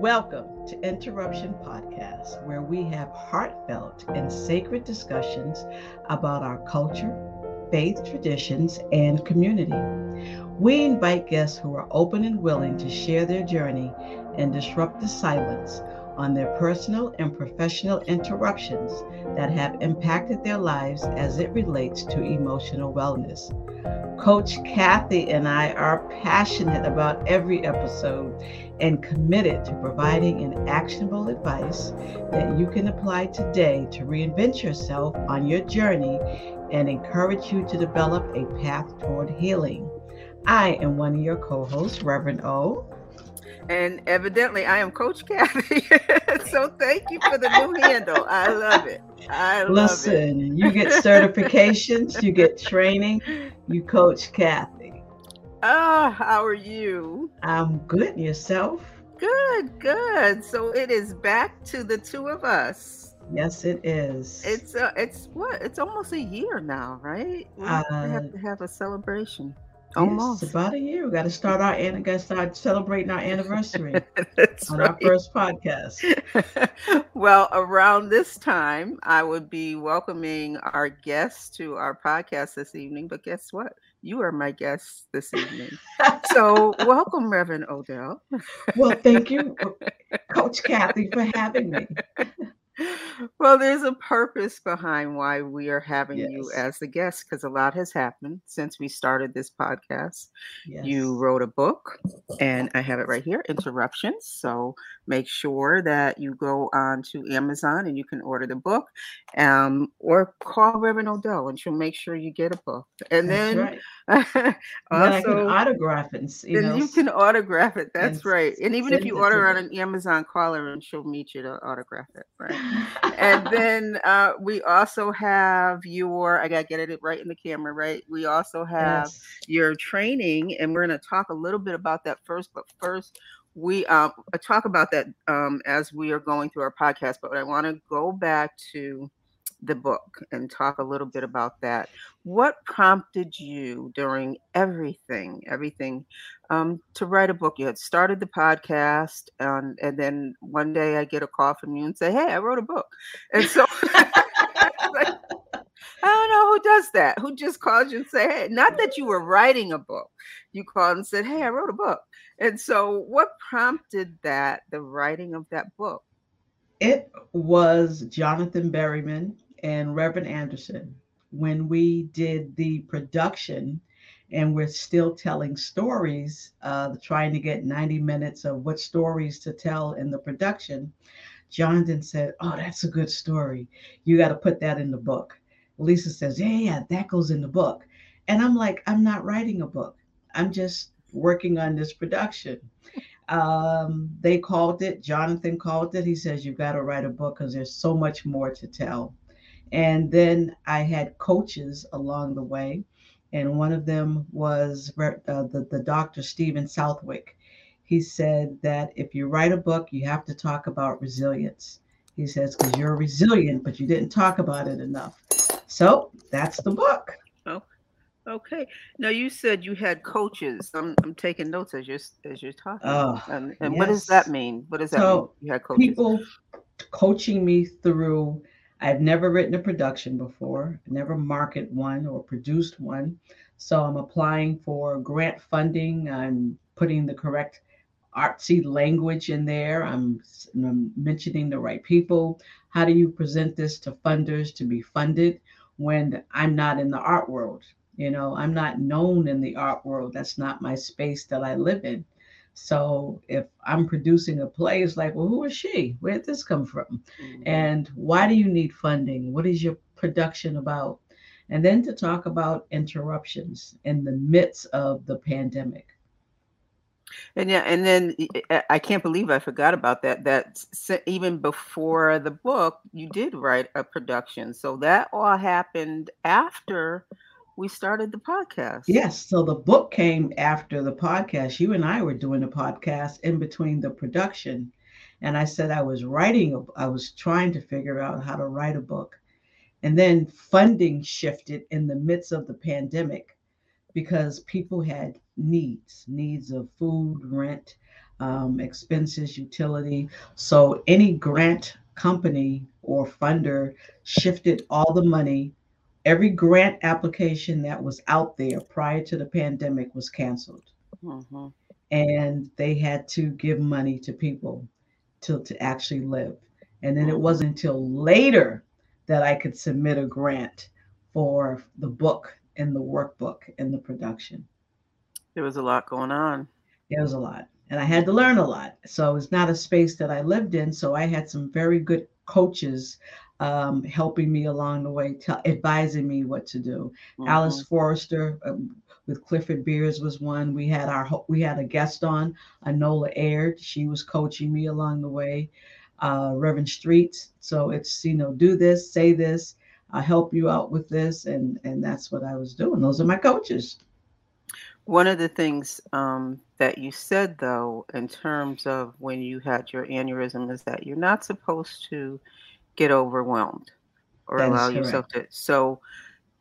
Welcome to Interruption Podcast, where we have heartfelt and sacred discussions about our culture, faith traditions, and community. We invite guests who are open and willing to share their journey and disrupt the silence on their personal and professional interruptions that have impacted their lives as it relates to emotional wellness. Coach Kathy and I are passionate about every episode and committed to providing an actionable advice that you can apply today to reinvent yourself on your journey and encourage you to develop a path toward healing. I am one of your co hosts, Reverend O. And evidently, I am Coach Kathy. so thank you for the new handle. I love it. I love Listen, it. you get certifications, you get training, you coach Kathy. Oh, how are you? I'm good. Yourself? Good, good. So it is back to the two of us. Yes, it is. It's uh, it's what? It's almost a year now, right? We uh, have to have a celebration. Almost yes, about a year. We got to start our and got to start celebrating our anniversary on right. our first podcast. well, around this time, I would be welcoming our guests to our podcast this evening. But guess what? You are my guest this evening. so, welcome, Reverend Odell. well, thank you, Coach Kathy, for having me well, there's a purpose behind why we are having yes. you as a guest because a lot has happened since we started this podcast. Yes. You wrote a book, and I have it right here Interruptions. So make sure that you go on to Amazon and you can order the book um, or call Reverend Odell and she'll make sure you get a book. And That's then, right. also, then I can autograph it. You then know, you can autograph it. That's and right. And even if you order on an Amazon, call her and she'll meet you to autograph it. Right. And then uh, we also have your, I got to get it right in the camera, right? We also have yes. your training, and we're going to talk a little bit about that first. But first, we uh, talk about that um, as we are going through our podcast, but I want to go back to the book and talk a little bit about that. What prompted you during everything, everything, um, to write a book? You had started the podcast, and and then one day I get a call from you and say, "Hey, I wrote a book," and so. like, I don't know who does that. Who just calls you and say, "Hey," not that you were writing a book. You called and said, "Hey, I wrote a book." And so, what prompted that, the writing of that book? It was Jonathan Berryman and Reverend Anderson when we did the production, and we're still telling stories, uh, trying to get 90 minutes of what stories to tell in the production. Jonathan said, Oh, that's a good story. You got to put that in the book. Lisa says, Yeah, yeah, that goes in the book. And I'm like, I'm not writing a book. I'm just working on this production. Um, they called it, Jonathan called it. He says, You've got to write a book because there's so much more to tell. And then I had coaches along the way. And one of them was uh, the, the doctor, Stephen Southwick. He said that if you write a book, you have to talk about resilience. He says, because you're resilient, but you didn't talk about it enough. So that's the book. Oh, Okay. Now you said you had coaches. I'm, I'm taking notes as you're as you're talking. Oh, and, and yes. what does that mean? What does that so mean? You had coaches. People coaching me through. I've never written a production before. Never marketed one or produced one. So I'm applying for grant funding. I'm putting the correct artsy language in there. I'm, I'm mentioning the right people. How do you present this to funders to be funded when I'm not in the art world? You know, I'm not known in the art world. That's not my space that I live in. So if I'm producing a play, it's like, well, who is she? Where did this come from? Mm-hmm. And why do you need funding? What is your production about? And then to talk about interruptions in the midst of the pandemic. And yeah, and then I can't believe I forgot about that. That even before the book, you did write a production. So that all happened after we started the podcast. Yes. So the book came after the podcast. You and I were doing a podcast in between the production. And I said I was writing, a, I was trying to figure out how to write a book. And then funding shifted in the midst of the pandemic because people had needs, needs of food, rent, um, expenses, utility. So any grant company or funder shifted all the money. Every grant application that was out there prior to the pandemic was canceled. Mm-hmm. And they had to give money to people to, to actually live. And then it mm-hmm. wasn't until later that I could submit a grant for the book and the workbook and the production. There was a lot going on. There was a lot. And I had to learn a lot. So it's not a space that I lived in. So I had some very good coaches um, helping me along the way, t- advising me what to do. Mm-hmm. Alice Forrester um, with Clifford Beers was one. We had our we had a guest on, Anola Aird. She was coaching me along the way. Uh, Reverend Streets. So it's you know do this, say this. I'll help you out with this, and and that's what I was doing. Those are my coaches. One of the things um, that you said, though, in terms of when you had your aneurysm, is that you're not supposed to get overwhelmed or that allow yourself to. So,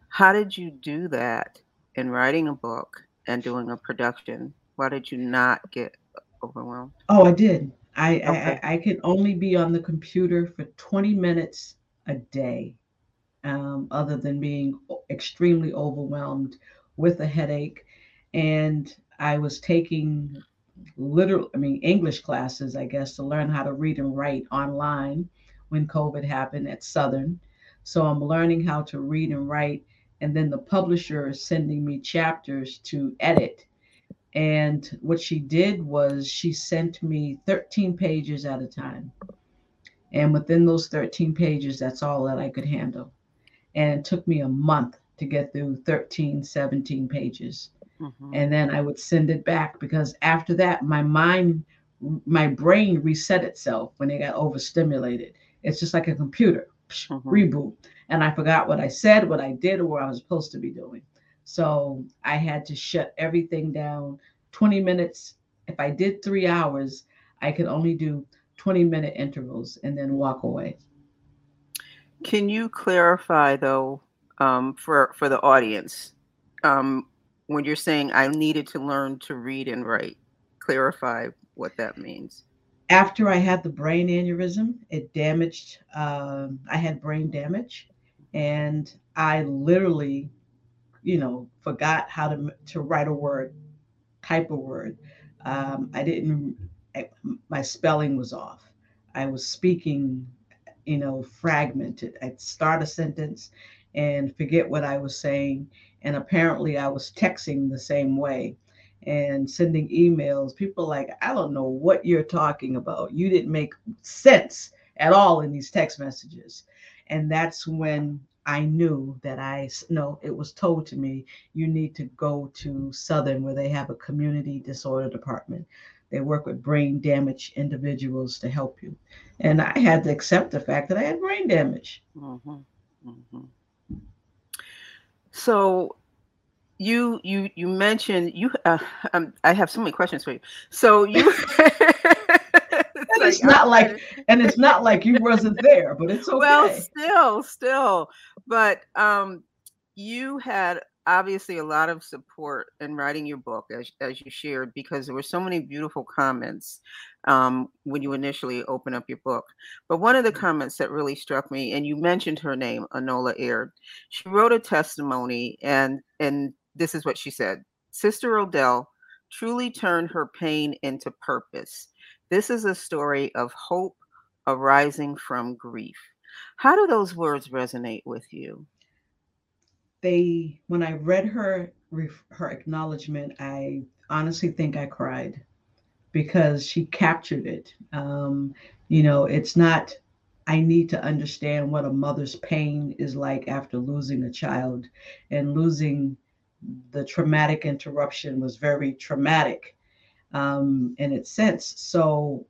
how did you do that in writing a book and doing a production? Why did you not get overwhelmed? Oh, I did. I, okay. I, I could only be on the computer for 20 minutes a day, um, other than being extremely overwhelmed with a headache and I was taking literal, I mean, English classes, I guess, to learn how to read and write online when COVID happened at Southern. So I'm learning how to read and write. And then the publisher is sending me chapters to edit. And what she did was she sent me 13 pages at a time. And within those 13 pages, that's all that I could handle. And it took me a month to get through 13, 17 pages. Mm-hmm. And then I would send it back because after that, my mind, my brain reset itself when it got overstimulated. It's just like a computer mm-hmm. reboot. And I forgot what I said, what I did, or what I was supposed to be doing. So I had to shut everything down 20 minutes. If I did three hours, I could only do 20 minute intervals and then walk away. Can you clarify though um, for for the audience um, when you're saying I needed to learn to read and write, clarify what that means. After I had the brain aneurysm, it damaged, um, I had brain damage, and I literally, you know, forgot how to, to write a word, type a word. Um, I didn't, I, my spelling was off. I was speaking, you know, fragmented. I'd start a sentence and forget what I was saying and apparently, I was texting the same way and sending emails. People like, I don't know what you're talking about. You didn't make sense at all in these text messages. And that's when I knew that I no, it was told to me, you need to go to Southern where they have a community disorder department. They work with brain damaged individuals to help you. And I had to accept the fact that I had brain damage. Mm-hmm. Mm-hmm. So you you you mentioned you uh, um, I have so many questions for you. So you and it's not like and it's not like you wasn't there, but it's okay. Well, still, still, but um, you had obviously a lot of support in writing your book as, as you shared because there were so many beautiful comments um, when you initially opened up your book but one of the comments that really struck me and you mentioned her name anola aird she wrote a testimony and and this is what she said sister odell truly turned her pain into purpose this is a story of hope arising from grief how do those words resonate with you they when I read her her acknowledgement, I honestly think I cried because she captured it. Um, you know, it's not. I need to understand what a mother's pain is like after losing a child, and losing the traumatic interruption was very traumatic um, in its sense. So,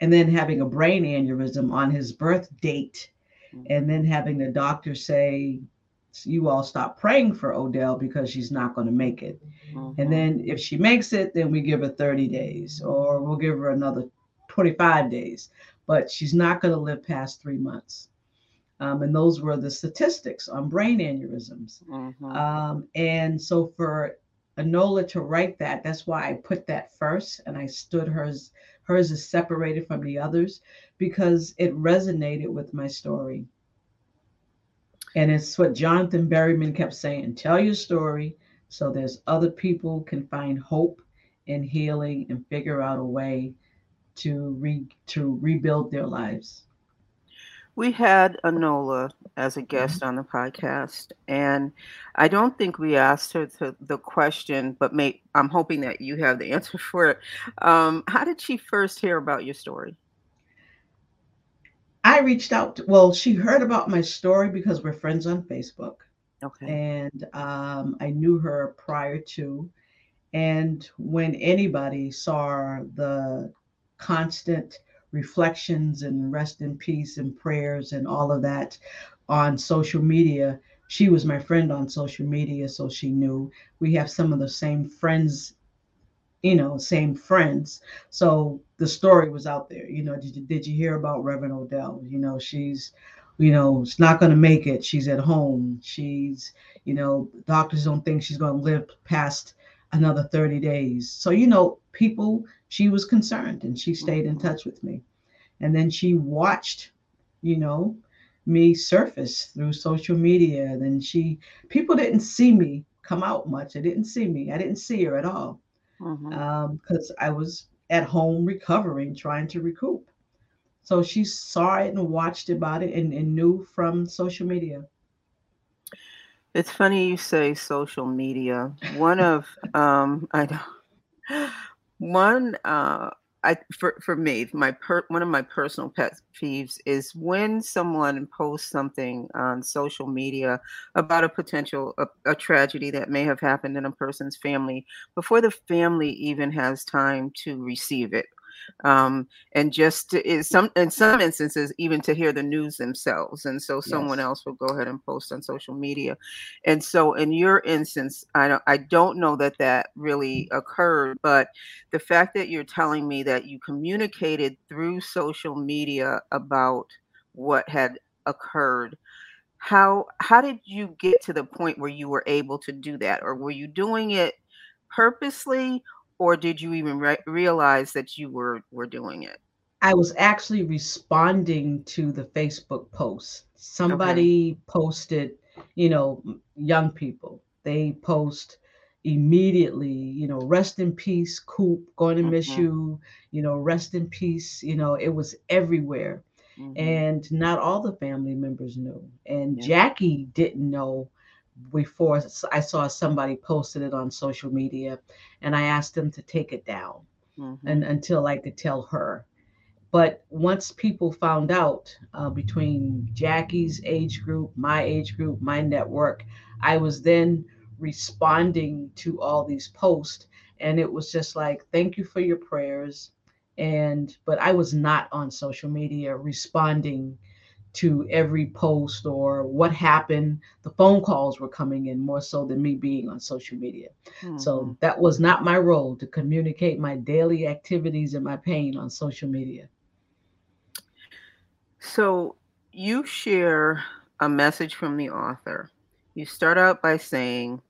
and then having a brain aneurysm on his birth date, mm. and then having the doctor say you all stop praying for Odell because she's not going to make it. Mm-hmm. And then if she makes it, then we give her 30 days or we'll give her another 25 days. But she's not going to live past three months. Um, and those were the statistics on brain aneurysms. Mm-hmm. Um, and so for Anola to write that. That's why I put that first and I stood hers. Hers is separated from the others because it resonated with my story. And it's what Jonathan Berryman kept saying tell your story so there's other people can find hope and healing and figure out a way to re to rebuild their lives. We had Anola as a guest mm-hmm. on the podcast, and I don't think we asked her to, the question, but may, I'm hoping that you have the answer for it. Um, how did she first hear about your story? I reached out. To, well, she heard about my story because we're friends on Facebook. Okay. And um, I knew her prior to. And when anybody saw the constant reflections and rest in peace and prayers and all of that on social media. She was my friend on social media, so she knew we have some of the same friends, you know, same friends. So the story was out there. You know, did you, did you hear about Reverend Odell? You know, she's, you know, it's not going to make it. She's at home. She's, you know, doctors don't think she's going to live past another 30 days. So, you know, people she was concerned and she stayed in touch with me. And then she watched, you know, me surface through social media. Then she, people didn't see me come out much. They didn't see me. I didn't see her at all because mm-hmm. um, I was at home recovering, trying to recoup. So she saw it and watched about it and, and knew from social media. It's funny you say social media. One of um, I don't know one, uh, I for for me, my per, one of my personal pet peeves is when someone posts something on social media about a potential a, a tragedy that may have happened in a person's family before the family even has time to receive it um, and just to, some in some instances even to hear the news themselves. And so someone yes. else will go ahead and post on social media. And so in your instance i don't i don't know that that really occurred but the fact that you're telling me that you communicated through social media about what had occurred how how did you get to the point where you were able to do that? Or were you doing it purposely or did you even re- realize that you were were doing it? I was actually responding to the Facebook post. Somebody okay. posted, you know, young people. They post immediately, you know, rest in peace, Coop, going to mm-hmm. miss you, you know, rest in peace. You know, it was everywhere. Mm-hmm. And not all the family members knew. And yeah. Jackie didn't know before I saw somebody posted it on social media, and I asked them to take it down, mm-hmm. and until I could tell her. But once people found out uh, between Jackie's age group, my age group, my network, I was then responding to all these posts, and it was just like, "Thank you for your prayers," and but I was not on social media responding to every post or what happened. The phone calls were coming in more so than me being on social media. Mm-hmm. So that was not my role to communicate my daily activities and my pain on social media. So you share a message from the author. You start out by saying,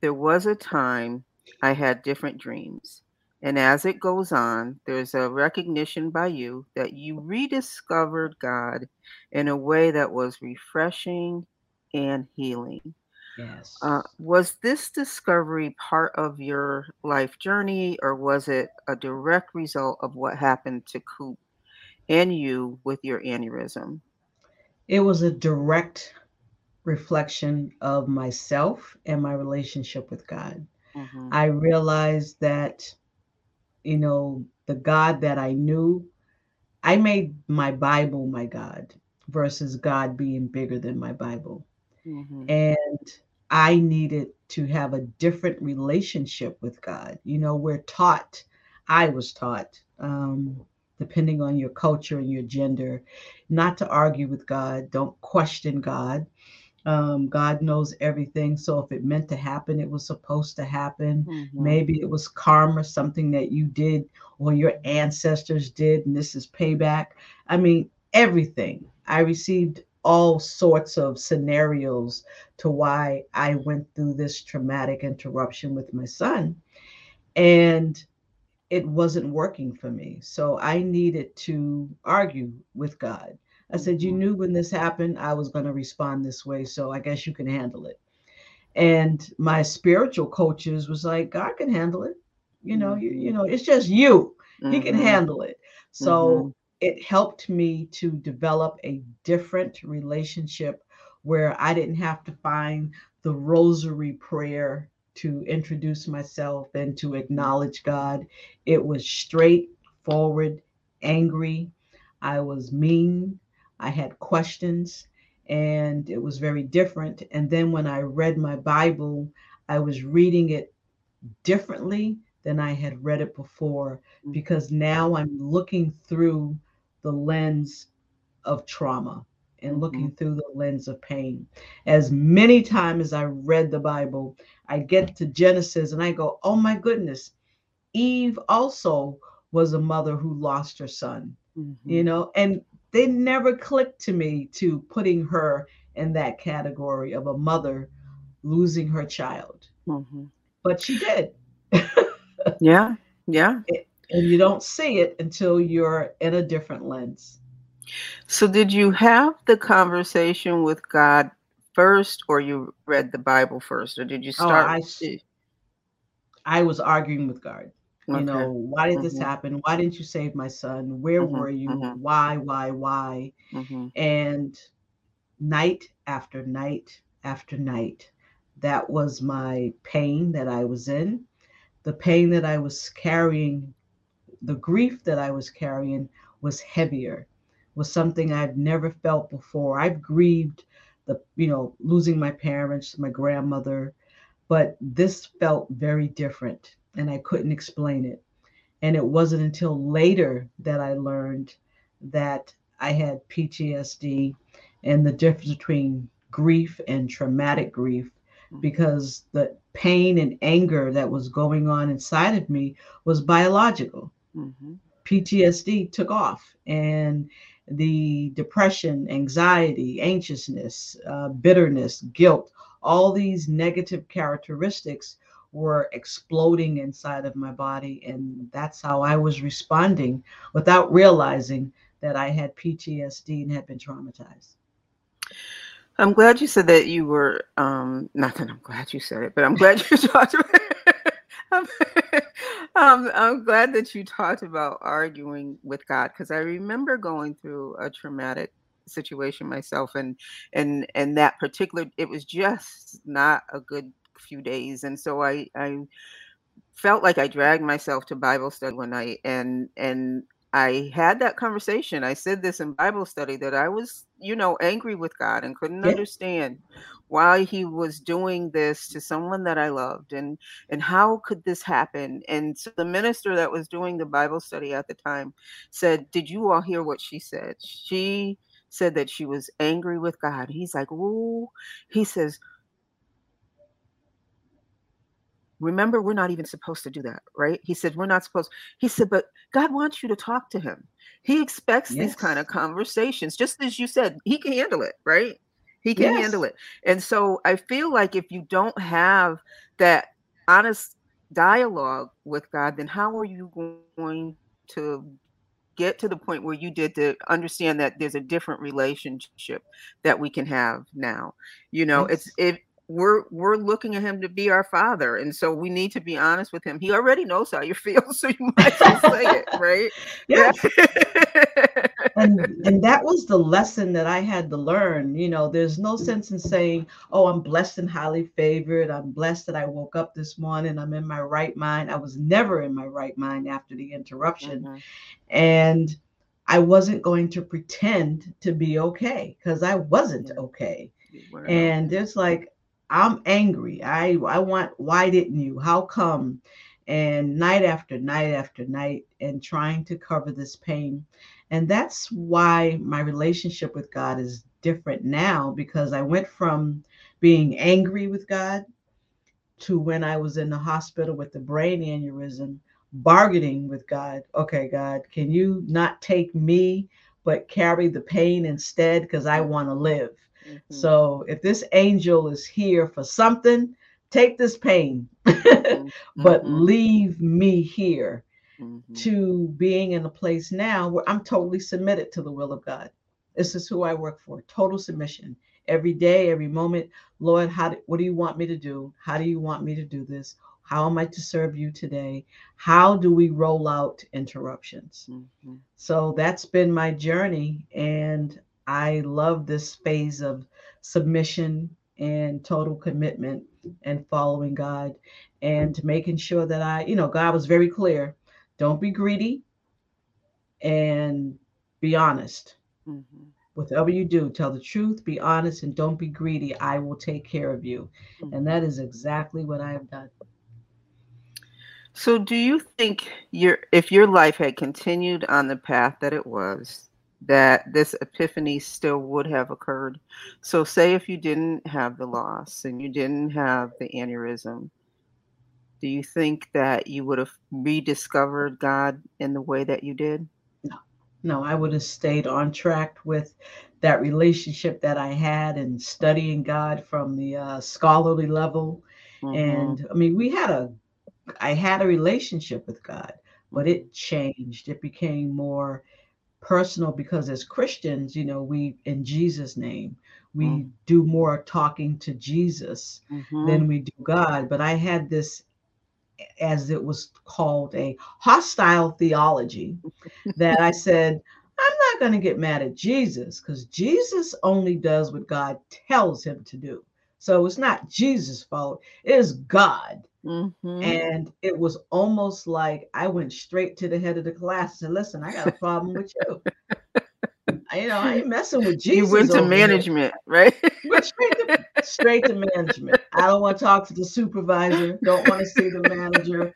There was a time I had different dreams. And as it goes on, there's a recognition by you that you rediscovered God in a way that was refreshing and healing. Yes. Uh, was this discovery part of your life journey, or was it a direct result of what happened to Coop and you with your aneurysm? It was a direct reflection of myself and my relationship with God. Mm-hmm. I realized that you know, the God that I knew, I made my Bible my God versus God being bigger than my Bible. Mm-hmm. And I needed to have a different relationship with God. You know, we're taught, I was taught, um, depending on your culture and your gender, not to argue with God, don't question God. Um, God knows everything. So if it meant to happen, it was supposed to happen. Mm-hmm. Maybe it was karma, something that you did or your ancestors did, and this is payback. I mean, everything. I received all sorts of scenarios to why I went through this traumatic interruption with my son. And it wasn't working for me. So I needed to argue with God. I said, You mm-hmm. knew when this happened, I was going to respond this way. So I guess you can handle it. And my spiritual coaches was like, God can handle it. You know, you, you know, it's just you. Mm-hmm. He can mm-hmm. handle it. So mm-hmm. it helped me to develop a different relationship where I didn't have to find the rosary prayer to introduce myself and to acknowledge God. It was straightforward, angry. I was mean. I had questions, and it was very different. And then when I read my Bible, I was reading it differently than I had read it before mm. because now I'm looking through the lens of trauma and mm-hmm. looking through the lens of pain. As many times as I read the Bible, I get to Genesis and I go, oh my goodness, Eve also was a mother who lost her son, mm-hmm. you know, and they never clicked to me to putting her in that category of a mother losing her child. Mm-hmm. But she did. yeah. Yeah. and you don't see it until you're in a different lens. So, did you have the conversation with God first, or you read the Bible first, or did you start? Oh, I, I was arguing with God. Okay. You know, why did mm-hmm. this happen? Why didn't you save my son? Where mm-hmm. were you? Mm-hmm. Why, why, why? Mm-hmm. And night after night after night, that was my pain that I was in. The pain that I was carrying, the grief that I was carrying was heavier was something I've never felt before. I've grieved the, you know, losing my parents, my grandmother, but this felt very different and I couldn't explain it. And it wasn't until later that I learned that I had PTSD and the difference between grief and traumatic grief mm-hmm. because the pain and anger that was going on inside of me was biological. Mm-hmm. PTSD took off and the depression, anxiety, anxiousness, uh, bitterness, guilt, all these negative characteristics were exploding inside of my body. And that's how I was responding without realizing that I had PTSD and had been traumatized. I'm glad you said that you were, um, not that I'm glad you said it, but I'm glad you talked about um, I'm glad that you talked about arguing with God because I remember going through a traumatic situation myself and and and that particular it was just not a good few days and so I I felt like I dragged myself to Bible study one night and and I had that conversation. I said this in Bible study that I was, you know, angry with God and couldn't yeah. understand why he was doing this to someone that I loved and and how could this happen? And so the minister that was doing the Bible study at the time said, "Did you all hear what she said?" She said that she was angry with God. He's like, "Ooh." He says, Remember, we're not even supposed to do that, right? He said, We're not supposed. He said, But God wants you to talk to him. He expects yes. these kind of conversations, just as you said, he can handle it, right? He can yes. handle it. And so I feel like if you don't have that honest dialogue with God, then how are you going to get to the point where you did to understand that there's a different relationship that we can have now? You know, yes. it's it we're we're looking at him to be our father and so we need to be honest with him. He already knows how you feel so you might as well say it right? Yeah. And and that was the lesson that i had to learn you know there's no sense in saying oh i'm blessed and highly favored. I'm blessed that i woke up this morning. I'm in my right mind. I was never in my right mind after the interruption mm-hmm. and i wasn't going to pretend to be okay because i wasn't okay. And it's like I'm angry. I I want why didn't you? How come? And night after night after night and trying to cover this pain. And that's why my relationship with God is different now because I went from being angry with God to when I was in the hospital with the brain aneurysm, bargaining with God. Okay, God, can you not take me, but carry the pain instead because I want to live. Mhm. So if this angel is here for something, take this pain, Mhm. but leave me here Mhm. to being in a place now where I'm totally submitted to the will of God. This is who I work for. Total submission. Every day, every moment. Lord, how do, what do you want me to do? How do you want me to do this? How am I to serve you today? How do we roll out interruptions? Mhm. So that's been my journey. And I love this phase of submission and total commitment and following God and making sure that I, you know, God was very clear don't be greedy and be honest. Mhm. Whatever you do, tell the truth, be honest, and don't be greedy. I will take care of you. And that is exactly what I have done. So, do you think your if your life had continued on the path that it was, that this epiphany still would have occurred? So, say if you didn't have the loss and you didn't have the aneurysm, do you think that you would have rediscovered God in the way that you did? No, no, I would have stayed on track with that relationship that I had and studying God from the uh, scholarly level. Mhm. And I mean, we had a, I had a relationship with God, but it changed. It became more personal because as Christians, you know, we, in Jesus' name, we Mm. do more talking to Jesus Mhm. than we do God. But I had this, as it was called, a hostile theology that I said, I'm not going to get mad at Jesus because Jesus only does what God tells him to do. So it's not Jesus' fault, it is God. Mhm. And it was almost like I went straight to the head of the class and said, Listen, I got a problem with you. I- You know, I ain't messing with Jesus. you went to over here." management, right? Went straight to, straight to management. I don't want to talk to the supervisor. Don't want to see the manager.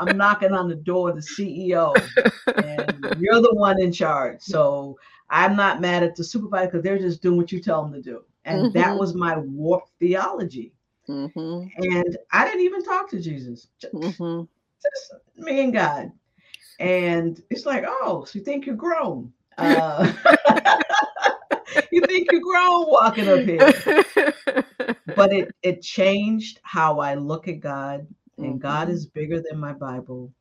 I'm knocking on the door of the CEO, and you're the one in charge. So I'm not mad at the supervisor because they're just doing what you tell them to do. And that Mhm. was my warped theology. Hmm And I didn't even talk to Jesus, just, hmm just me and God. And it's like, oh, so you think you're grown? Uh, you think you're grown walking up here? but it it changed how I look at God, and God Mhm. is bigger than my Bible.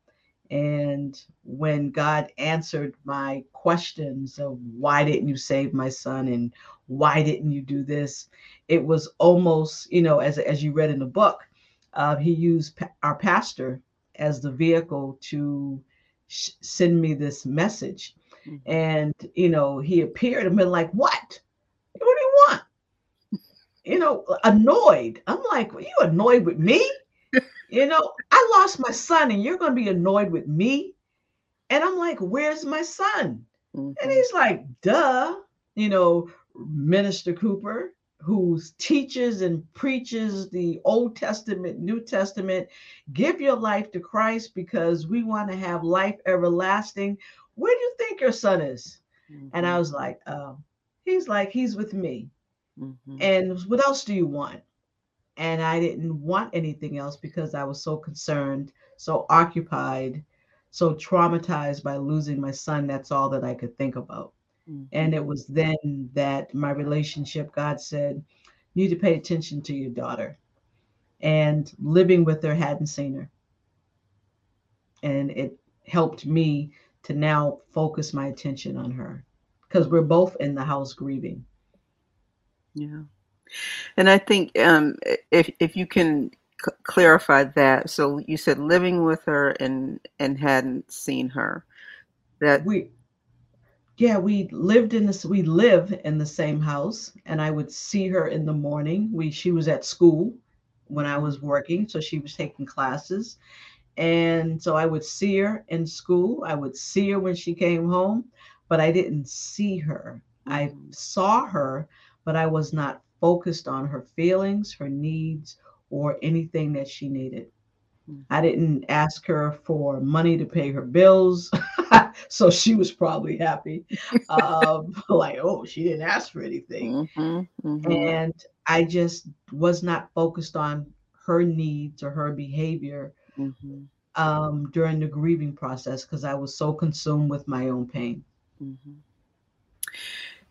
And when God answered my questions of why didn't you save my son and why didn't you do this, it was almost you know as as you read in the book, uh, he used pa- our pastor as the vehicle to sh- send me this message, Mhm. and you know he appeared and been like, "What? What do you want?" you know, annoyed. I'm like, well, you annoyed with me? You know, I lost my son and you're going to be annoyed with me? And I'm like, where's my son? And Mhm. he's like, duh, you know, Minister Cooper, who teaches and preaches the Old Testament, New Testament, give your life to Christ because we want to have life everlasting. Where do you think your son is? And I was like, oh, he's like, he's with me. Mhm. And what else do you want? And I didn't want anything else because I was so concerned, so occupied, so traumatized by losing my son. That's all that I could think about. And it was then that my relationship, God said, you need to pay attention to your daughter. And living with her hadn't seen her. And it helped me to now focus my attention on her because we're both in the house grieving. Yeah. And I think um, if if you can c- clarify that, so you said living with her and and hadn't seen her. That we yeah we lived in this we live in the same house and i would see her in the morning. We she was at school when i was working so she was taking classes. And so i would see her in school. I would see her when she came home but i didn't see her. I Mhm. saw her but i was not focused on her feelings her needs or anything that she needed. I didn't ask her for money to pay her bills. so she was probably happy. Um, like, oh, she didn't ask for anything. Mhm, mhm, And I just was not focused on her needs or her behavior mhm, um, during the grieving process because I was so consumed with my own pain. mhm.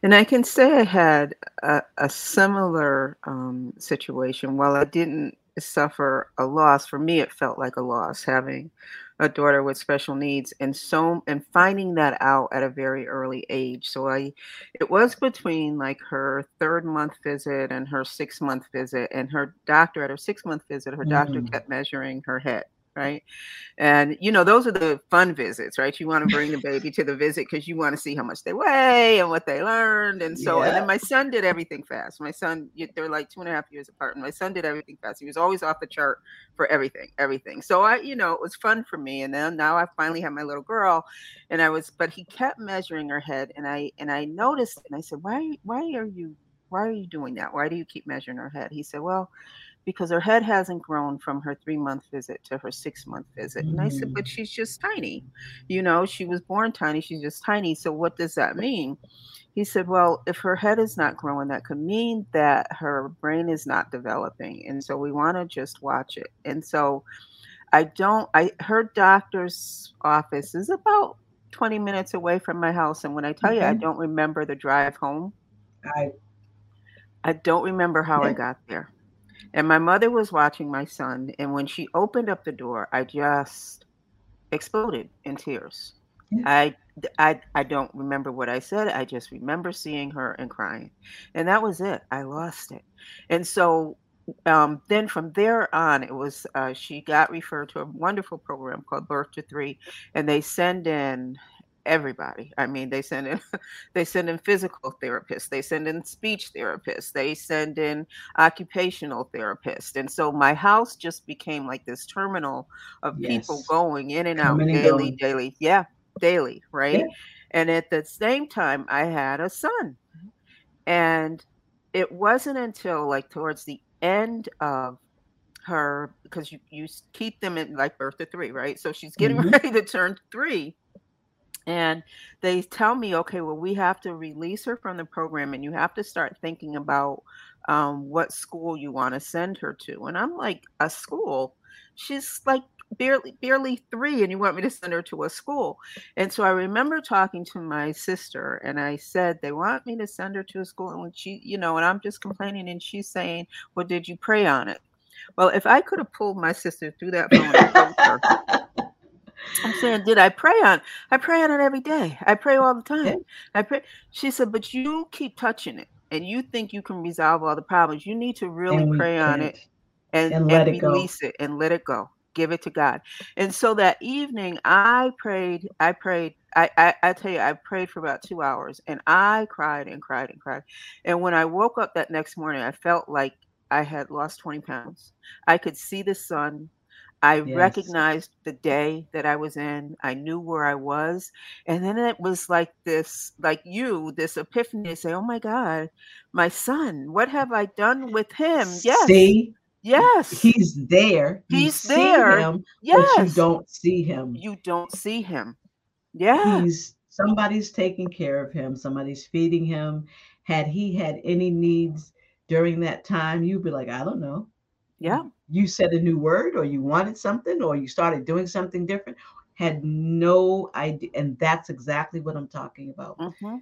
And I can say I had a, a similar um, situation. While I didn't suffer a loss, for me, it felt like a loss having a daughter with special needs and so and finding that out at a very early age so i it was between like her third month visit and her six month visit and her doctor at her six month visit her mm. doctor kept measuring her head right? And you know, those are the fun visits, right? You want to bring the baby to the visit because you want to see how much they weigh and what they learned. And so, yeah. and then my son did everything fast. My son, they're like two and a half years apart, and my son did everything fast. He was always off the chart for everything, everything. So I, you know, it was fun for me. And then now I finally have my little girl, and I was, but he kept measuring her head, and I and I noticed, and I said, why, why are you, why are you doing that? Why do you keep measuring her head? He said, well because her head hasn't grown from her three month visit to her six month visit. And I said, but mm. she's just tiny. You know, she was born tiny, she's just tiny. So what does that mean? He said, well, if her head is not growing, that could mean that her brain is not developing. And so we want to just watch it. And so I don't, I, her doctor's office is about 20 minutes away from my house. And when I tell you, I don't remember the drive home. I, I don't remember how yeah. I got there. And my mother was watching my son, and when she opened up the door, I just exploded in tears. I, I, I don't remember what I said. I just remember seeing her and crying. And that was it. I lost it. And so um, then from there on, it was uh, she got referred to a wonderful program called Birth to Three, and they send in everybody. I mean, they send in they send in physical therapists, they send in speech therapists, they send in occupational therapists. And so my house just became like this terminal of yes. people going in and Coming out daily, daily. Yeah, daily, right? Yeah. And at the same time, I had a son. And it wasn't until like towards the end of her because you, you keep them in like birth to three, right? So she's getting mm-hmm. ready to turn three and they tell me okay well we have to release her from the program and you have to start thinking about um, what school you want to send her to. And i'm like a school? She's like barely barely three and you want me to send her to a school? And so i remember talking to my sister and i said they want me to send her to a school and when she you know and i'm just complaining and she's saying well did you pray on it? Well if i could have pulled my sister through that phone I'm saying, did I pray on? I pray on it every day. I pray all the time. I pray. She said, but you keep touching it, and you think you can resolve all the problems. You need to really pray on it and, and, and it release go. it and let it go. Give it to God. And so that evening, I prayed. I prayed. I, I, I tell you, I prayed for about two hours, and I cried and cried and cried. And when I woke up that next morning, I felt like I had lost 20 pounds. I could see the sun. I yes. recognized the day that I was in. I knew where I was. And then it was like this, like you, this epiphany say, oh my God, my son, what have I done with him? Yes. See? Yes. He's there. He's there. Him, yes. But you don't see him. You don't see him. Yeah. He's somebody's taking care of him, somebody's feeding him. Had he had any needs during that time, you'd be like, I don't know. Yeah. You said a new word or you wanted something or you started doing something different, had no idea. And that's exactly what I'm talking about. Mm-hmm.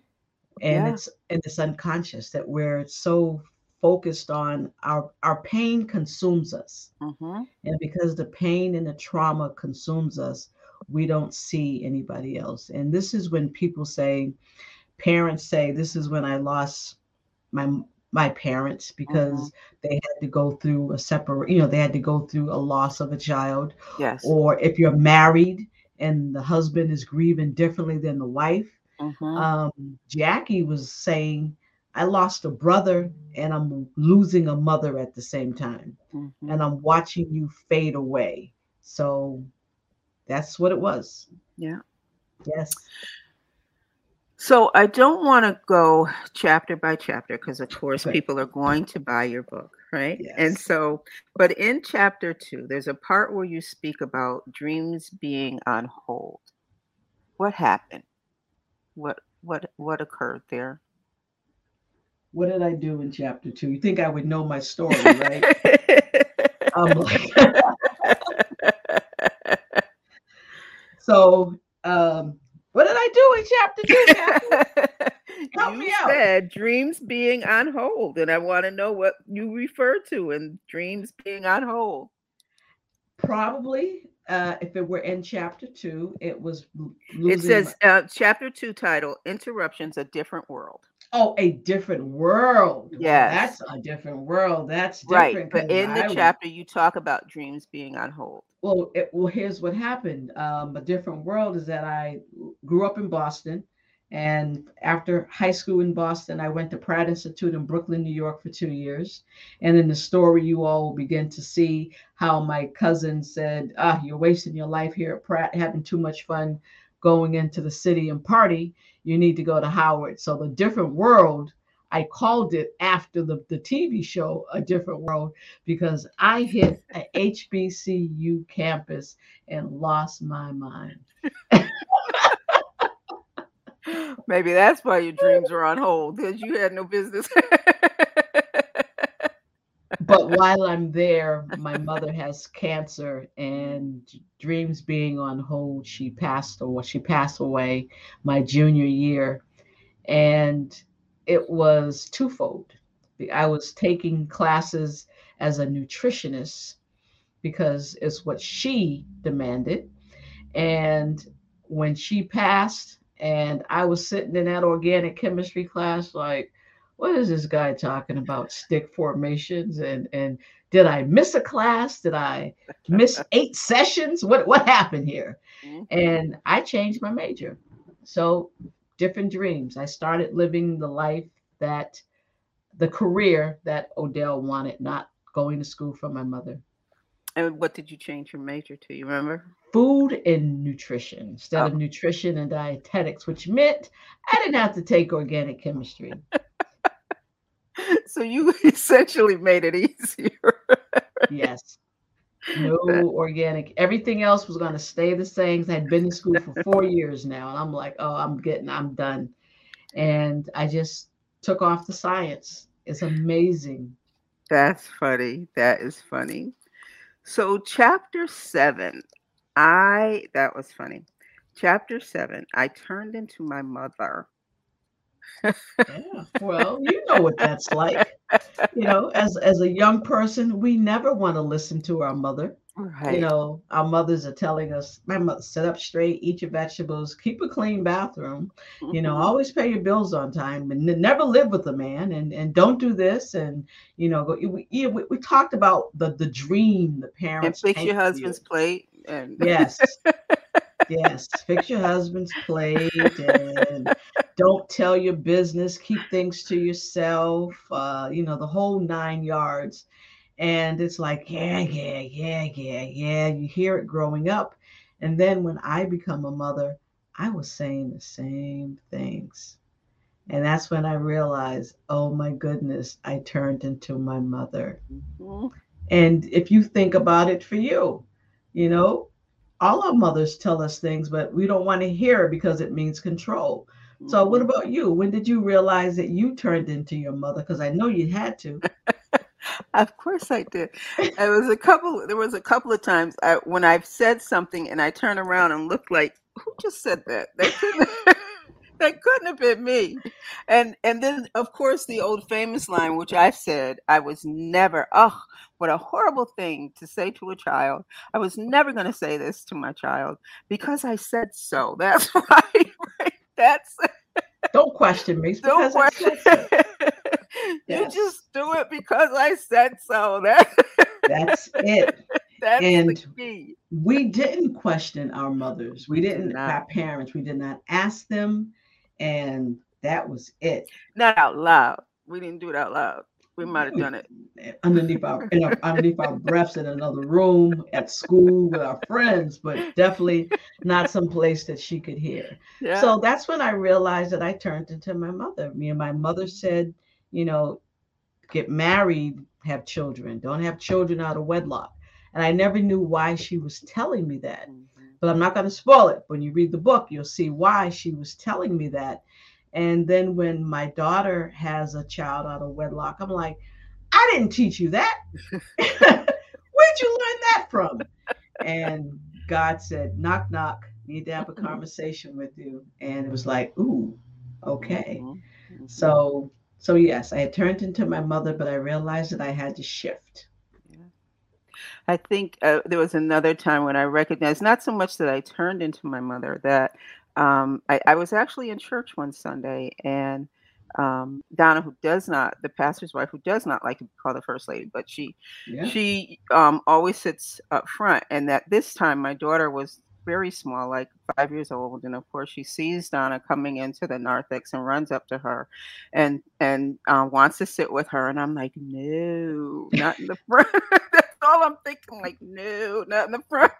And yeah. it's and it's unconscious that we're so focused on our our pain consumes us. Mm-hmm. And because the pain and the trauma consumes us, we don't see anybody else. And this is when people say, parents say, this is when I lost my my parents because mm-hmm. they had to go through a separate you know they had to go through a loss of a child yes or if you're married and the husband is grieving differently than the wife mm-hmm. um, jackie was saying i lost a brother and i'm losing a mother at the same time mm-hmm. and i'm watching you fade away so that's what it was yeah yes so I don't want to go chapter by chapter because, of course, people are going to buy your book, right? Yes. And so, but in chapter two, there's a part where you speak about dreams being on hold. What happened? What what what occurred there? What did I do in chapter two? You think I would know my story, right? um, so um, what did I do in chapter two? Help me out. you said dreams being on hold, and I want to know what you refer to in dreams being on hold. Probably, uh, if it were in chapter two, it was. It says my... uh, chapter two title: Interruptions, a different world. Oh, a different world. Yeah, that's a different world. That's different. Right, but in the I chapter, you talk about dreams being on hold. Well, it, well, here's what happened. Um, a different world is that I grew up in Boston. And after high school in Boston, I went to Pratt Institute in Brooklyn, New York for two years. And in the story, you all will begin to see how my cousin said, Ah, you're wasting your life here at Pratt, having too much fun going into the city and party. You need to go to Howard. So the different world, I called it after the, the TV show, A Different World, because I hit a HBCU campus and lost my mind. Maybe that's why your dreams are on hold because you had no business. but while I'm there, my mother has cancer and dreams being on hold. She passed away. She passed away my junior year, and it was twofold. I was taking classes as a nutritionist because it's what she demanded, and when she passed, and I was sitting in that organic chemistry class, like, what is this guy talking about? Stick formations and and did I miss a class? Did I miss eight sessions? What what happened here? Mm-hmm. And I changed my major. So different dreams. I started living the life that the career that Odell wanted, not going to school for my mother. And what did you change your major to? You remember? Food and nutrition instead oh. of nutrition and dietetics, which meant I didn't have to take organic chemistry. so you essentially made it easier. yes. No organic. Everything else was going to stay the same. I had been in school for four years now, and I'm like, oh, I'm getting, I'm done. And I just took off the science. It's amazing. That's funny. That is funny. So, chapter seven, I, that was funny. Chapter seven, I turned into my mother. Yeah, well, you know what that's like. You know, as as a young person, we never want to listen to our mother. Right. You know, our mothers are telling us, my mother, sit up straight, eat your vegetables, keep a clean bathroom, mm-hmm. you know, mm-hmm. always pay your bills on time, and never live with a man, and and don't do this, and you know, we, we, we talked about the the dream the parents and fix your husband's you. plate, and yes, yes, fix your husband's plate, and don't tell your business, keep things to yourself, uh, you know, the whole nine yards and it's like, yeah, yeah, yeah, yeah, yeah. You hear it growing up. And then when I become a mother, I was saying the same things. And that's when I realized, oh my goodness, I turned into my mother. Mm-hmm. And if you think about it for you, you know, all our mothers tell us things, but we don't want to hear it because it means control. Mm-hmm. So, what mm-hmm. about you? When did you realize that you turned into your mother? Because I know you had to. Of course I did. It was a couple. There was a couple of times I, when I've said something and I turn around and look like, who just said that? That couldn't, that couldn't have been me. And and then of course the old famous line, which I've said, I was never. Oh, what a horrible thing to say to a child. I was never going to say this to my child because I said so. That's why. Right? That's. Don't question me. Don't question. So. Yes. You just do it because I said so. That, That's it. That's and we didn't question our mothers. We didn't, our parents, we did not ask them. And that was it. Not out loud. We didn't do it out loud. We might have done it underneath our, our underneath our breaths in another room at school with our friends, but definitely not some place that she could hear. Yeah. So that's when I realized that I turned into my mother. Me and my mother said, you know, get married, have children, don't have children out of wedlock. And I never knew why she was telling me that. Mm-hmm. But I'm not going to spoil it. When you read the book, you'll see why she was telling me that. And then when my daughter has a child out of wedlock, I'm like, I didn't teach you that. Where'd you learn that from? And God said, knock, knock, need to have a conversation with you. And it was like, ooh, okay. Mm-hmm. mm-hmm. So so yes, I had turned into my mother, but I realized that I had to shift. I think uh, there was another time when I recognized not so much that I turned into my mother, that um, I, I, was actually in church one Sunday and um, Donna, who does not, the pastor's wife, who does not like to be called the first lady, but she, yeah. she um, always sits up front. And that this time, my daughter was very small, like five years old, and of course, she sees Donna coming into the narthex and runs up to her, and and uh, wants to sit with her. And I'm like, no, not in the front. That's all I'm thinking. Like, no, not in the front.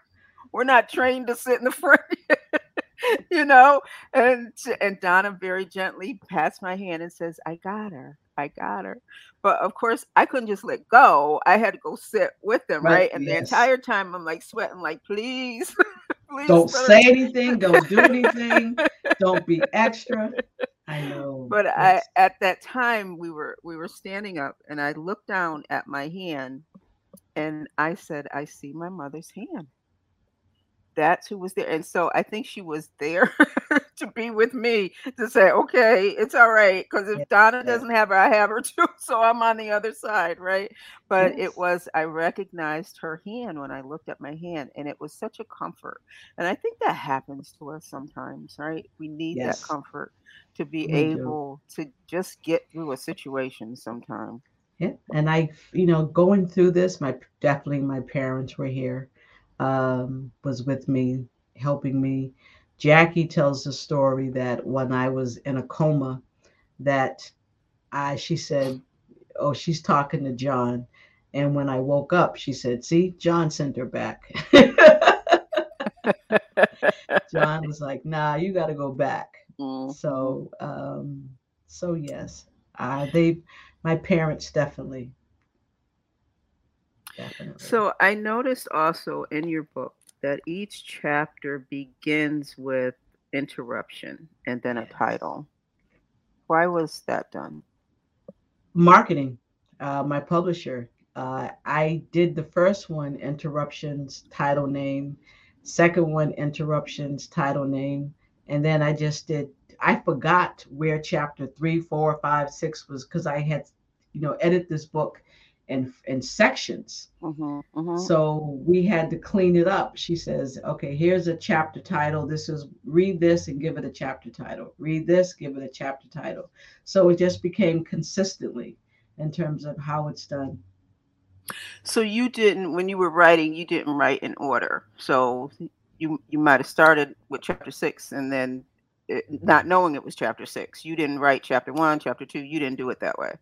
We're not trained to sit in the front. you know, and and Donna very gently pats my hand and says, "I got her, I got her." But of course, I couldn't just let go. I had to go sit with them, right? right? And yes. the entire time, I'm like sweating, like, "Please, please." Don't say anything. Don't do anything. don't be extra. I know. But I, at that time, we were we were standing up, and I looked down at my hand, and I said, "I see my mother's hand." That's who was there. And so I think she was there to be with me to say, okay, it's all right. Because if. Donna doesn't have her, I have her too. So I'm on the other side, right? But yes. it was, I recognized her hand when I looked at my hand, and it was such a comfort. And I think that happens to us sometimes, right? We need yes. that comfort to be we able do. to just get through a situation sometimes. Yeah. And I, you know, going through this, my definitely my parents were here um, was with me, helping me. Jackie tells the story that when I was in a coma, that I she said, "Oh, she's talking to John," and when I woke up, she said, "See, John sent her back." John was like, "Nah, you got to go back." Mm-hmm. So, um, so yes, uh, they, my parents definitely Definitely. So I noticed also in your book that each chapter begins with interruption and then a title. Why was that done? Marketing. Uh, my publisher. Uh, I did the first one, interruptions, title name. Second one, interruptions, title name. And then I just did, I forgot where chapter three, four, five, six was because I had, you know, edit this book and and sections. Mm-hmm, mm-hmm. So we had to clean it up. She says, "Okay, here's a chapter title. This is read this and give it a chapter title. Read this, give it a chapter title." So it just became consistently in terms of how it's done. So you didn't when you were writing, you didn't write in order. So you you might have started with chapter 6 and then it, not knowing it was chapter 6. You didn't write chapter 1, chapter 2. You didn't do it that way.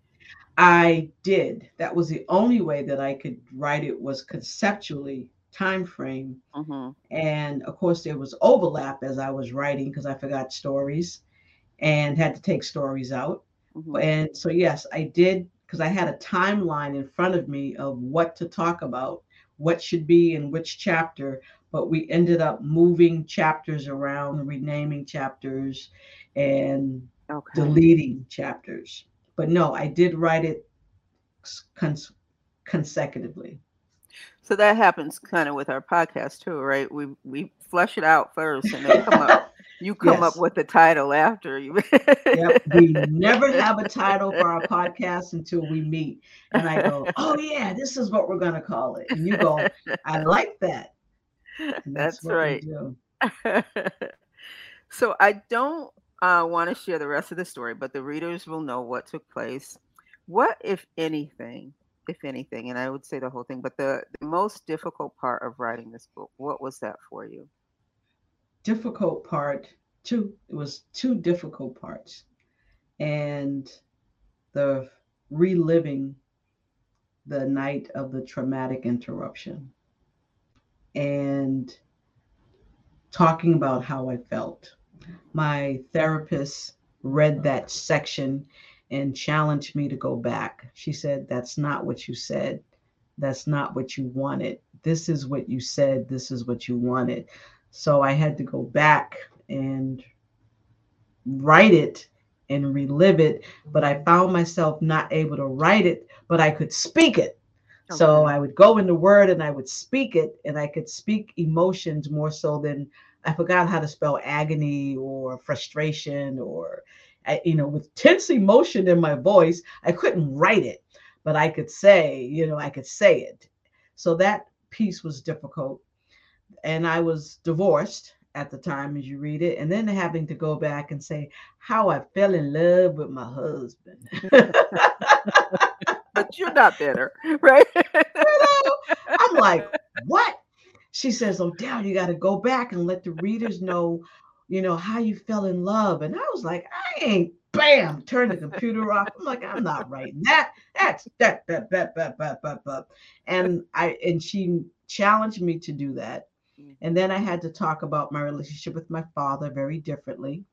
I did. That was the only way that I could write it was conceptually time frame. Mm-hmm. And of course, there was overlap as I was writing because I forgot stories and had to take stories out. Mm-hmm. And so, yes, I did because I had a timeline in front of me of what to talk about, what should be in which chapter. But we ended up moving chapters around, renaming chapters, and okay. deleting chapters but no, I did write it cons- consecutively. So that happens kind of with our podcast too, right? We we flesh it out first, and then come up. You come yes. up with the title after you. yep. We never have a title for our podcast until we meet, and I go, "Oh yeah, this is what we're going to call it," and you go, "I like that." that's, that's right. so I don't uh, want to share the rest of the story, but the readers will know what took place. What, if anything, if anything, and I would say the whole thing, but the, the most difficult part of writing this book, what was that for you? Difficult part, two, it was two difficult parts. And the reliving the night of the traumatic interruption and talking about how I felt my therapist read that section and challenged me to go back. She said, That's not what you said. That's not what you wanted. This is what you said. This is what you wanted. So I had to go back and write it and relive it. But I found myself not able to write it, but I could speak it. Okay. So I would go in the word and I would speak it, and I could speak emotions more so than I forgot how to spell agony or frustration or uh, you know, with tense emotion in my voice. I couldn't write it, but I could say, you know, I could say it. So that piece was difficult. And I was divorced at the time as you read it, and then having to go back and say how I fell in love with my husband. but you're not bitter, right? you know, I'm like, what? She says, Oh, Dad, you got to go back and let the readers know, you know, how you fell in love. And I was like, I ain't bam, turn the computer off. I'm like, I'm not writing that. That's that, that, that, that, that, that, that. And I and she challenged me to do that. Mm. And then I had to talk about my relationship with my father very differently.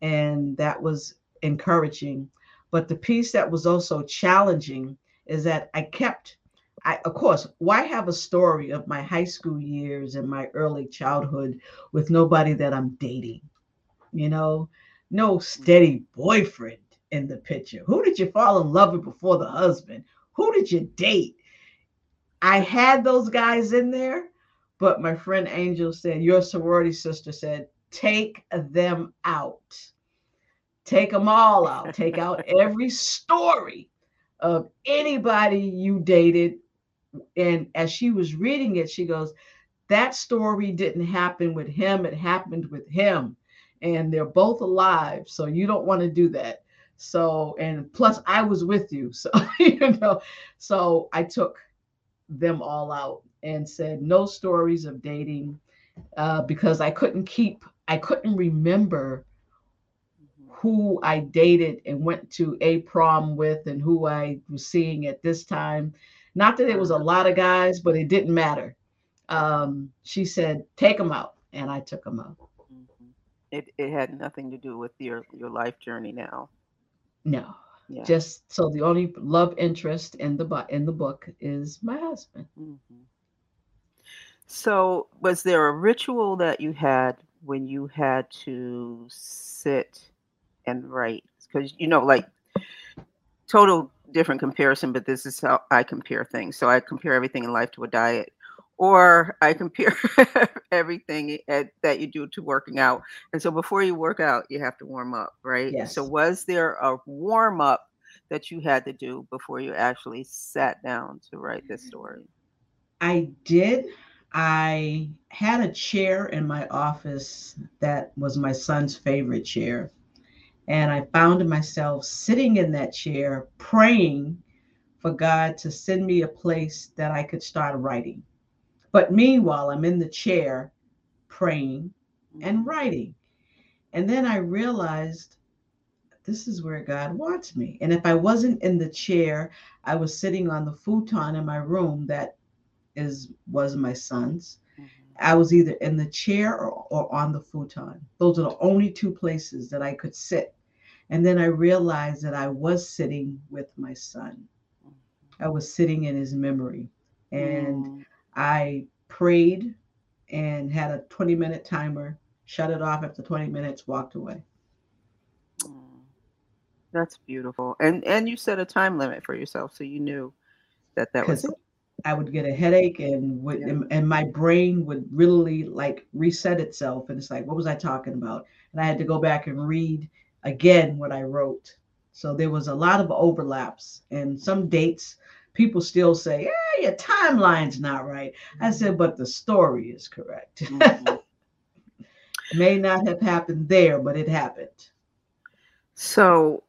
And that was encouraging. But the piece that was also challenging is that I kept, I, of course, why have a story of my high school years and my early childhood with nobody that I'm dating? You know, no steady boyfriend in the picture. Who did you fall in love with before the husband? Who did you date? I had those guys in there, but my friend Angel said, Your sorority sister said, take them out. Take them all out. Take out every story of anybody you dated. And as she was reading it, she goes, That story didn't happen with him, it happened with him. And they're both alive. So you don't want to do that. So, and plus, I was with you. So, you know, so I took them all out and said no stories of dating uh, because I couldn't keep, I couldn't remember who I dated and went to a prom with and who I was seeing at this time. Not that it was a lot of guys, but it didn't matter. Um, she said, take them out. And I took them out. Mm-hmm. It, it had nothing to do with your, your life journey now. No. Yeah. Just so the only love interest in the in the book is my husband. Mm-hmm. So, was there a ritual that you had when you had to sit and write? Because you know, like total different comparison, but this is how I compare things. So I compare everything in life to a diet, or I compare everything at, that you do to working out. And so before you work out, you have to warm up, right? Yes. So was there a warm up that you had to do before you actually sat down to write this story? I did. I had a chair in my office that was my son's favorite chair. And I found myself sitting in that chair praying for God to send me a place that I could start writing. But meanwhile, I'm in the chair praying and writing. And then I realized this is where God wants me. And if I wasn't in the chair, I was sitting on the futon in my room that is was my son's. Mm-hmm. I was either in the chair or, or on the futon. Those are the only two places that I could sit. And then I realized that I was sitting with my son. I was sitting in his memory. And mm. I prayed and had a 20 minute timer, shut it off after 20 minutes, walked away. That's beautiful. And and you set a time limit for yourself, so you knew that that was. I would get a headache, and would, yeah. and my brain would really like reset itself, and it's like, what was I talking about? And I had to go back and read again what I wrote. So there was a lot of overlaps, and some dates people still say, "Yeah, your timeline's not right." I said, "But the story is correct." Mm-hmm. May not have happened there, but it happened. So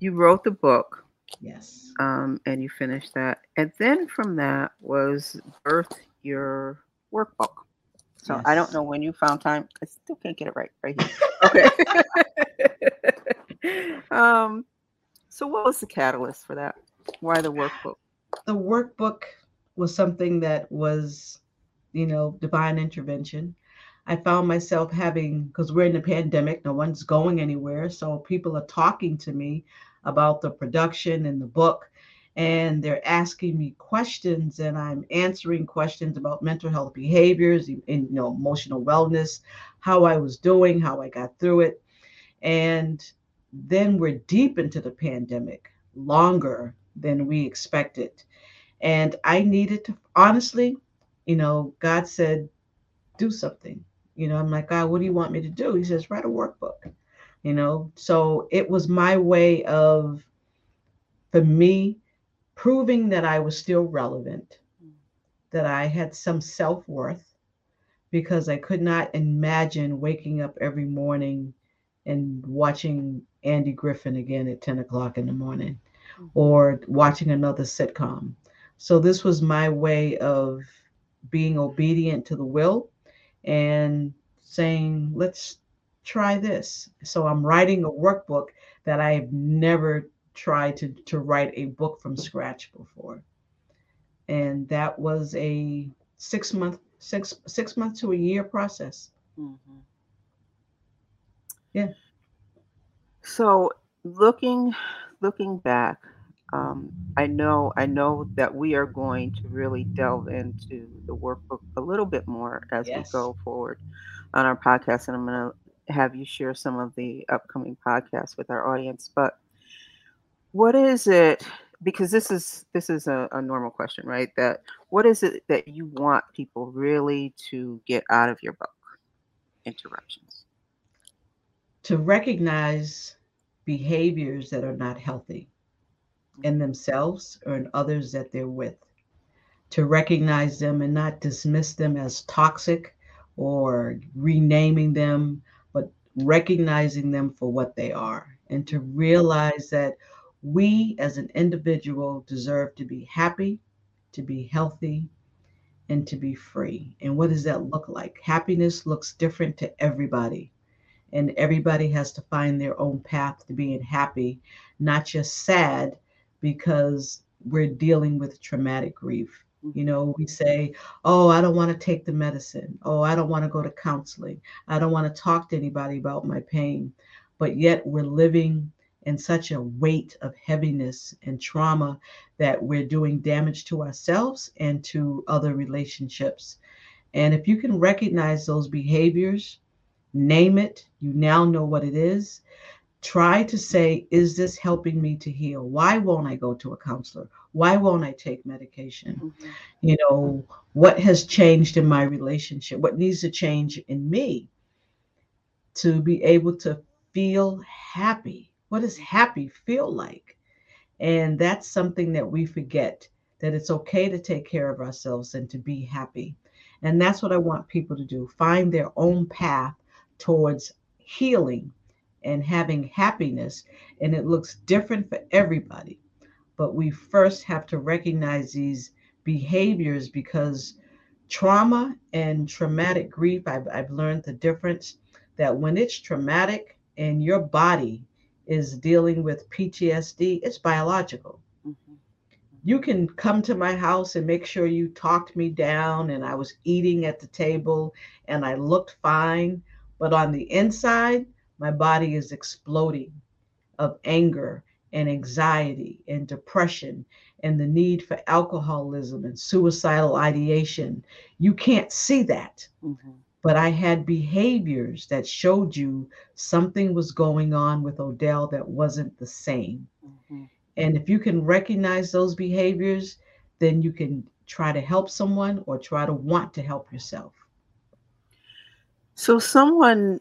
you wrote the book. Yes. Um, and you finished that. And then from that was birth your workbook. So yes. I don't know when you found time. I still can't get it right right here. Okay. um, so what was the catalyst for that? Why the workbook? The workbook was something that was, you know, divine intervention. I found myself having because we're in the pandemic, no one's going anywhere, so people are talking to me about the production and the book and they're asking me questions and i'm answering questions about mental health behaviors and you know emotional wellness how i was doing how i got through it and then we're deep into the pandemic longer than we expected. And i needed to honestly you know god said do something. You know i'm like god what do you want me to do? He says write a workbook. You know so it was my way of for me proving that i was still relevant that i had some self-worth because i could not imagine waking up every morning and watching andy griffith again at 10 o'clock in the morning mm-hmm. or watching another sitcom so this was my way of being obedient to the will and saying let's try this. So I'm writing a workbook that I've never tried to, to write a book from scratch before. And that was a six month, six, six months to a year process. Mm-hmm. Yeah. So looking, looking back, um, I know I know that we are going to really delve into the workbook a little bit more as yes. we go forward on our podcast, and I'm going to have you share some of the upcoming podcasts with our audience. But what is it? Because this is this is a, a normal question, right? That what is it that you want people really to get out of your book? Interruptions. To recognize behaviors that are not healthy in mm-hmm. themselves or in others that they're with. To recognize them and not dismiss them as toxic or renaming them but recognizing them for what they are and to realize that we as an individual deserve to be happy, to be healthy, and to be free. And what does that look like? Happiness looks different to everybody. And everybody has to find their own path to being happy, not just sad because we're dealing with traumatic grief. Mm-hmm. You know, we say, oh, I don't want to take the medicine. Oh, I don't want to go to counseling. I don't want to talk to anybody about my pain. But yet we're living in such a weight of heaviness and trauma that we're doing damage to ourselves and to other relationships. And if you can recognize those behaviors, name it, you now know what it is. Try to say, is this helping me to heal? Why won't I go to a counselor? why won't i take medication mm-hmm. you know what has changed in my relationship what needs to change in me to be able to feel happy what does happy feel like and that's something that we forget that it's okay to take care of ourselves and to be happy and that's what i want people to do find their own path towards healing and having happiness and it looks different for everybody but we first have to recognize these behaviors because trauma and traumatic grief, I've, I've learned the difference that when it's traumatic and your body is dealing with PTSD, it's biological. Mm-hmm. You can come to my house and make sure you talked me down and I was eating at the table and I looked fine. But on the inside, my body is exploding of anger and anxiety and depression and the need for alcoholism and suicidal ideation. You can't see that. Mm-hmm. But I had behaviors that showed you something was going on with Odell that wasn't the same. Mm-hmm. And if you can recognize those behaviors, then you can try to help someone or try to want to help yourself. So, someone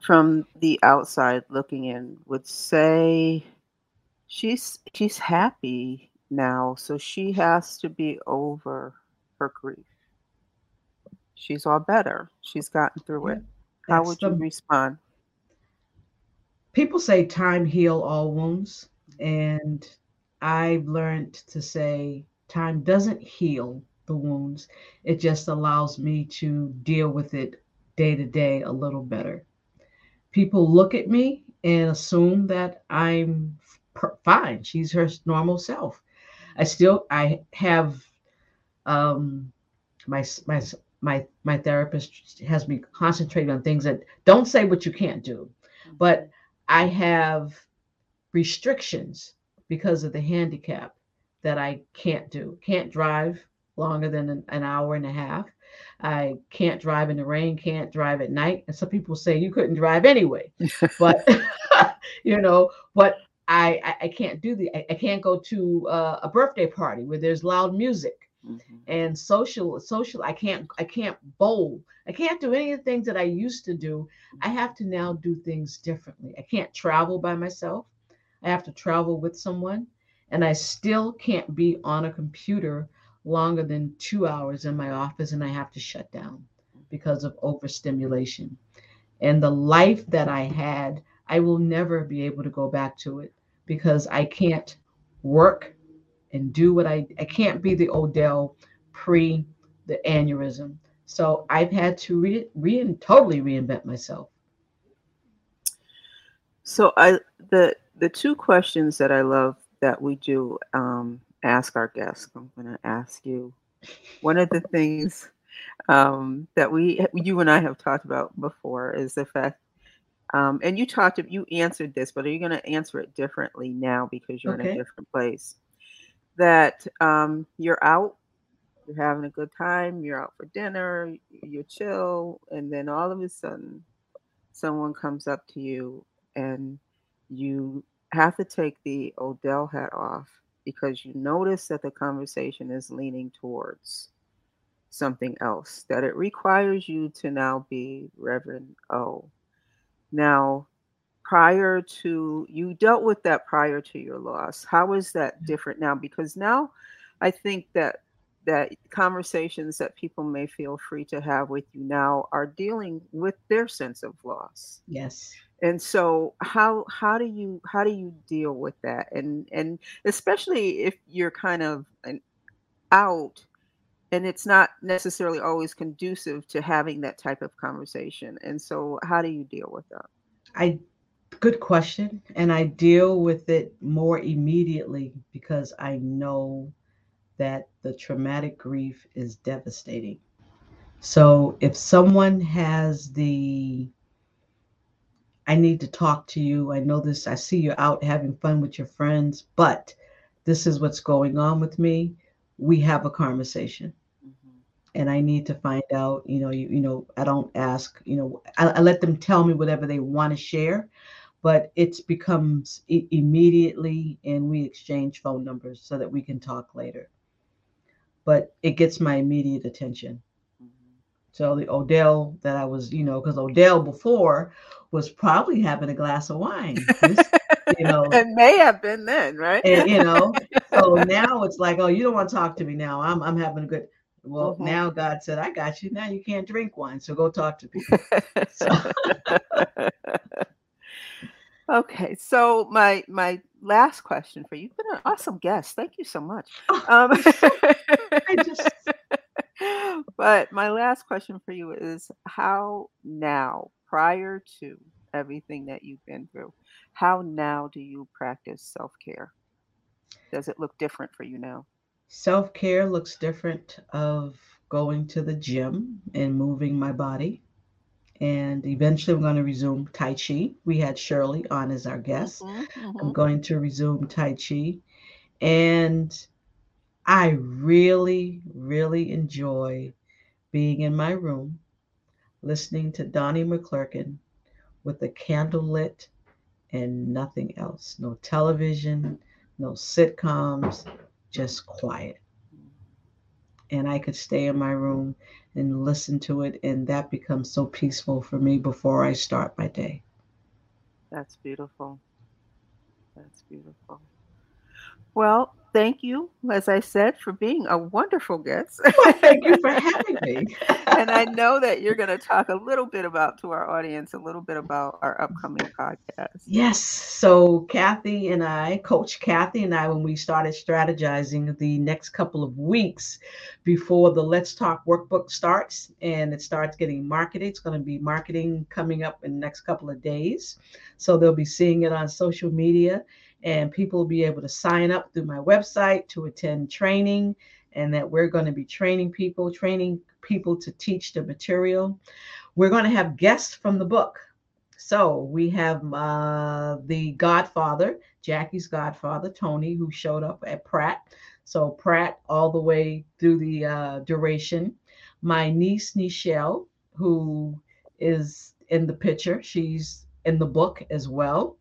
from the outside looking in would say she's she's happy now, so she has to be over her grief. She's all better. She's gotten through it. How would you respond? People say time heal all wounds, and I've learned to say time doesn't heal the wounds. It just allows me to deal with it day to day a little better. People look at me and assume that I'm fine. She's her normal self. I still I have um my my my my therapist has me concentrate on things that don't say what you can't do. But I have restrictions because of the handicap that I can't do. Can't drive longer than an, an hour and a half. I can't drive in the rain, can't drive at night. And some people say you couldn't drive anyway. but you know, but I, I, I can't do the I, I can't go to uh, a birthday party where there's loud music. Mm-hmm. And social, social, I can't, I can't bowl. I can't do any of the things that I used to do. I have to now do things differently. I can't travel by myself. I have to travel with someone. And I still can't be on a computer longer than two hours in my office and I have to shut down because of overstimulation. And the life that I had, I will never be able to go back to it because I can't work and do what I I can't be the Odell pre the aneurysm. So I've had to re, re totally reinvent myself. So I the the two questions that I love that we do um, ask our guests. I'm going to ask you one of the things um, that we you and I have talked about before is the fact um, and you talked you answered this but are you going to answer it differently now because you're okay. in a different place that um, you're out you're having a good time you're out for dinner you're chill and then all of a sudden someone comes up to you and you have to take the odell hat off because you notice that the conversation is leaning towards something else, that it requires you to now be Reverend O. Now, prior to you dealt with that prior to your loss, how is that mm. different now? Because now I think that that conversations that people may feel free to have with you now are dealing with their sense of loss. Yes and so how how do you how do you deal with that? And and especially if you're kind of an out and it's not necessarily always conducive to having that type of conversation. And so how do you deal with that? I good question and i deal with it more immediately because i know that the traumatic grief is devastating. So if someone has the I need to talk to you. I know this. I see you're out having fun with your friends, but this is what's going on with me. We have a conversation. Mm-hmm. And I need to find out, you know, you, you know, I don't ask, you know, I, I let them tell me whatever they want to share, but it becomes immediately and we exchange phone numbers so that we can talk later. But it gets my immediate attention. So the Odell that I was, you know, because Odell before was probably having a glass of wine. This, you know, it may have been then, right? And you know, so now it's like, oh, you don't want to talk to me now. I'm I'm having a good. Well, mm-hmm. now God said, I got you. Now you can't drink wine, so go talk to people. okay, so my my last question for you. You've been an awesome guest. Thank you so much. Oh, um, I just. But my last question for you is how now prior to everything that you've been through, how now do you practice self care? Does it look different for you now? Self care looks different of going to the gym and moving my body. And eventually, I'm going to resume Tai Chi. We had Shirley on as our guest. Mm-hmm, mm-hmm. I'm going to resume Tai Chi. And I really, really enjoy being in my room listening to Donnie McClurkin with the candle lit and nothing else. No television, no sitcoms, just quiet. And I could stay in my room and listen to it, and that becomes so peaceful for me before I start my day. That's beautiful. That's beautiful. Well, thank you, as I said, for being a wonderful guest. Well, thank you for having me. and I know that you're going to talk a little bit about to our audience, a little bit about our upcoming podcast. Yes. So, Kathy and I, Coach Kathy and I, when we started strategizing the next couple of weeks before the Let's Talk workbook starts and it starts getting marketed, it's going to be marketing coming up in the next couple of days. So, they'll be seeing it on social media and people will be able to sign up through my website to attend training and that we're going to be training people training people to teach the material. We're going to have guests from the book. So we have uh, the godfather jackie's godfather tony who showed up at pratt. So pratt all the way through the uh, duration. My niece nichelle who is in the picture she's in the book as well.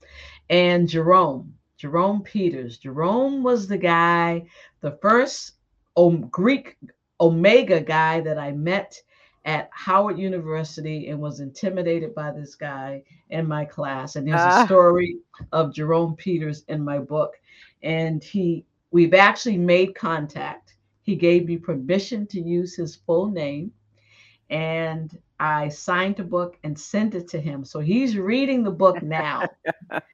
And jerome Jerome Peters. Jerome was the guy, the first Greek Omega guy that I met at Howard University and was intimidated by this guy in my class. And there's ah. a story of Jerome Peters in my book. And he we've actually made contact. He gave me permission to use his full name. And I signed the book and sent it to him. So he's reading the book now.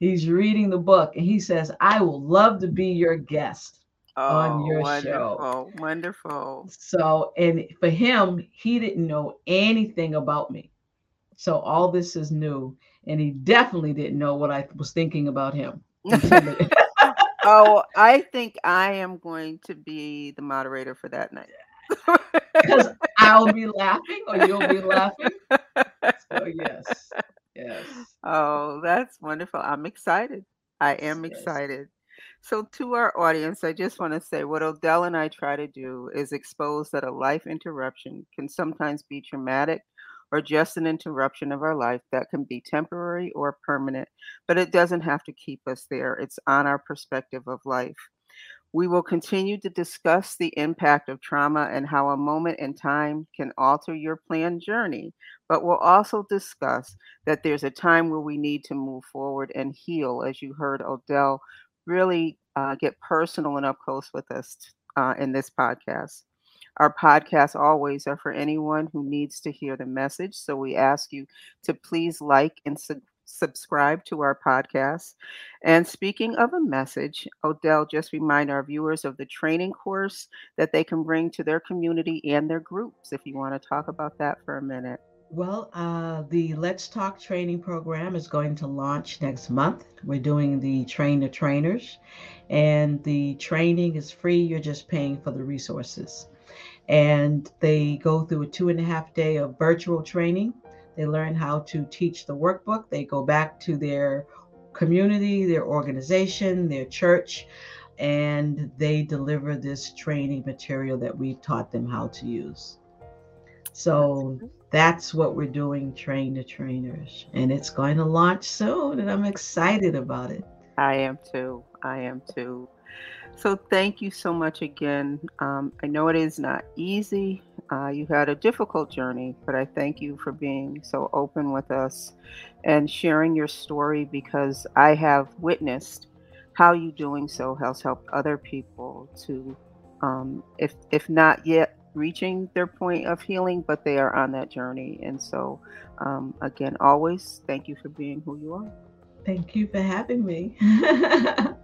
he's reading the book and he says, I will love to be your guest oh, on your wonderful, show. Wonderful. So, and for him, he didn't know anything about me. So all this is new. And he definitely didn't know what I was thinking about him. oh, I think I am going to be the moderator for that night. Because I'll be laughing or you'll be laughing. So yes. Yes. Oh, that's wonderful. I'm excited. I am yes. excited. So, to our audience, I just want to say what Odell and I try to do is expose that a life interruption can sometimes be traumatic or just an interruption of our life that can be temporary or permanent, but it doesn't have to keep us there. It's on our perspective of life. We will continue to discuss the impact of trauma and how a moment in time can alter your planned journey, but we'll also discuss that there's a time where we need to move forward and heal, as you heard Odell really uh, get personal and up close with us uh, in this podcast. Our podcasts always are for anyone who needs to hear the message. So we ask you to please like and su- subscribe to our podcast. And speaking of a message, Odell, just remind our viewers of the training course that they can bring to their community and their groups, if you want to talk about that for a minute. Well, uh, the Let's Talk training program is going to launch next month. We're doing the train the trainers, and the training is free. You're just paying for the resources. And they go through a two and a half day of virtual training. They learn how to teach the workbook. They go back to their community, their organization, their church, and they deliver this training material that we've taught them how to use. So that's what we're doing, Train the Trainers. And it's going to launch soon, and I'm excited about it. I am too. I am too. So thank you so much again. Um, I know it is not easy. Uh, you had a difficult journey, but I thank you for being so open with us and sharing your story because I have witnessed how you doing so has helped other people to, um, if if not yet reaching their point of healing, but they are on that journey. And so, um, again, always thank you for being who you are. Thank you for having me.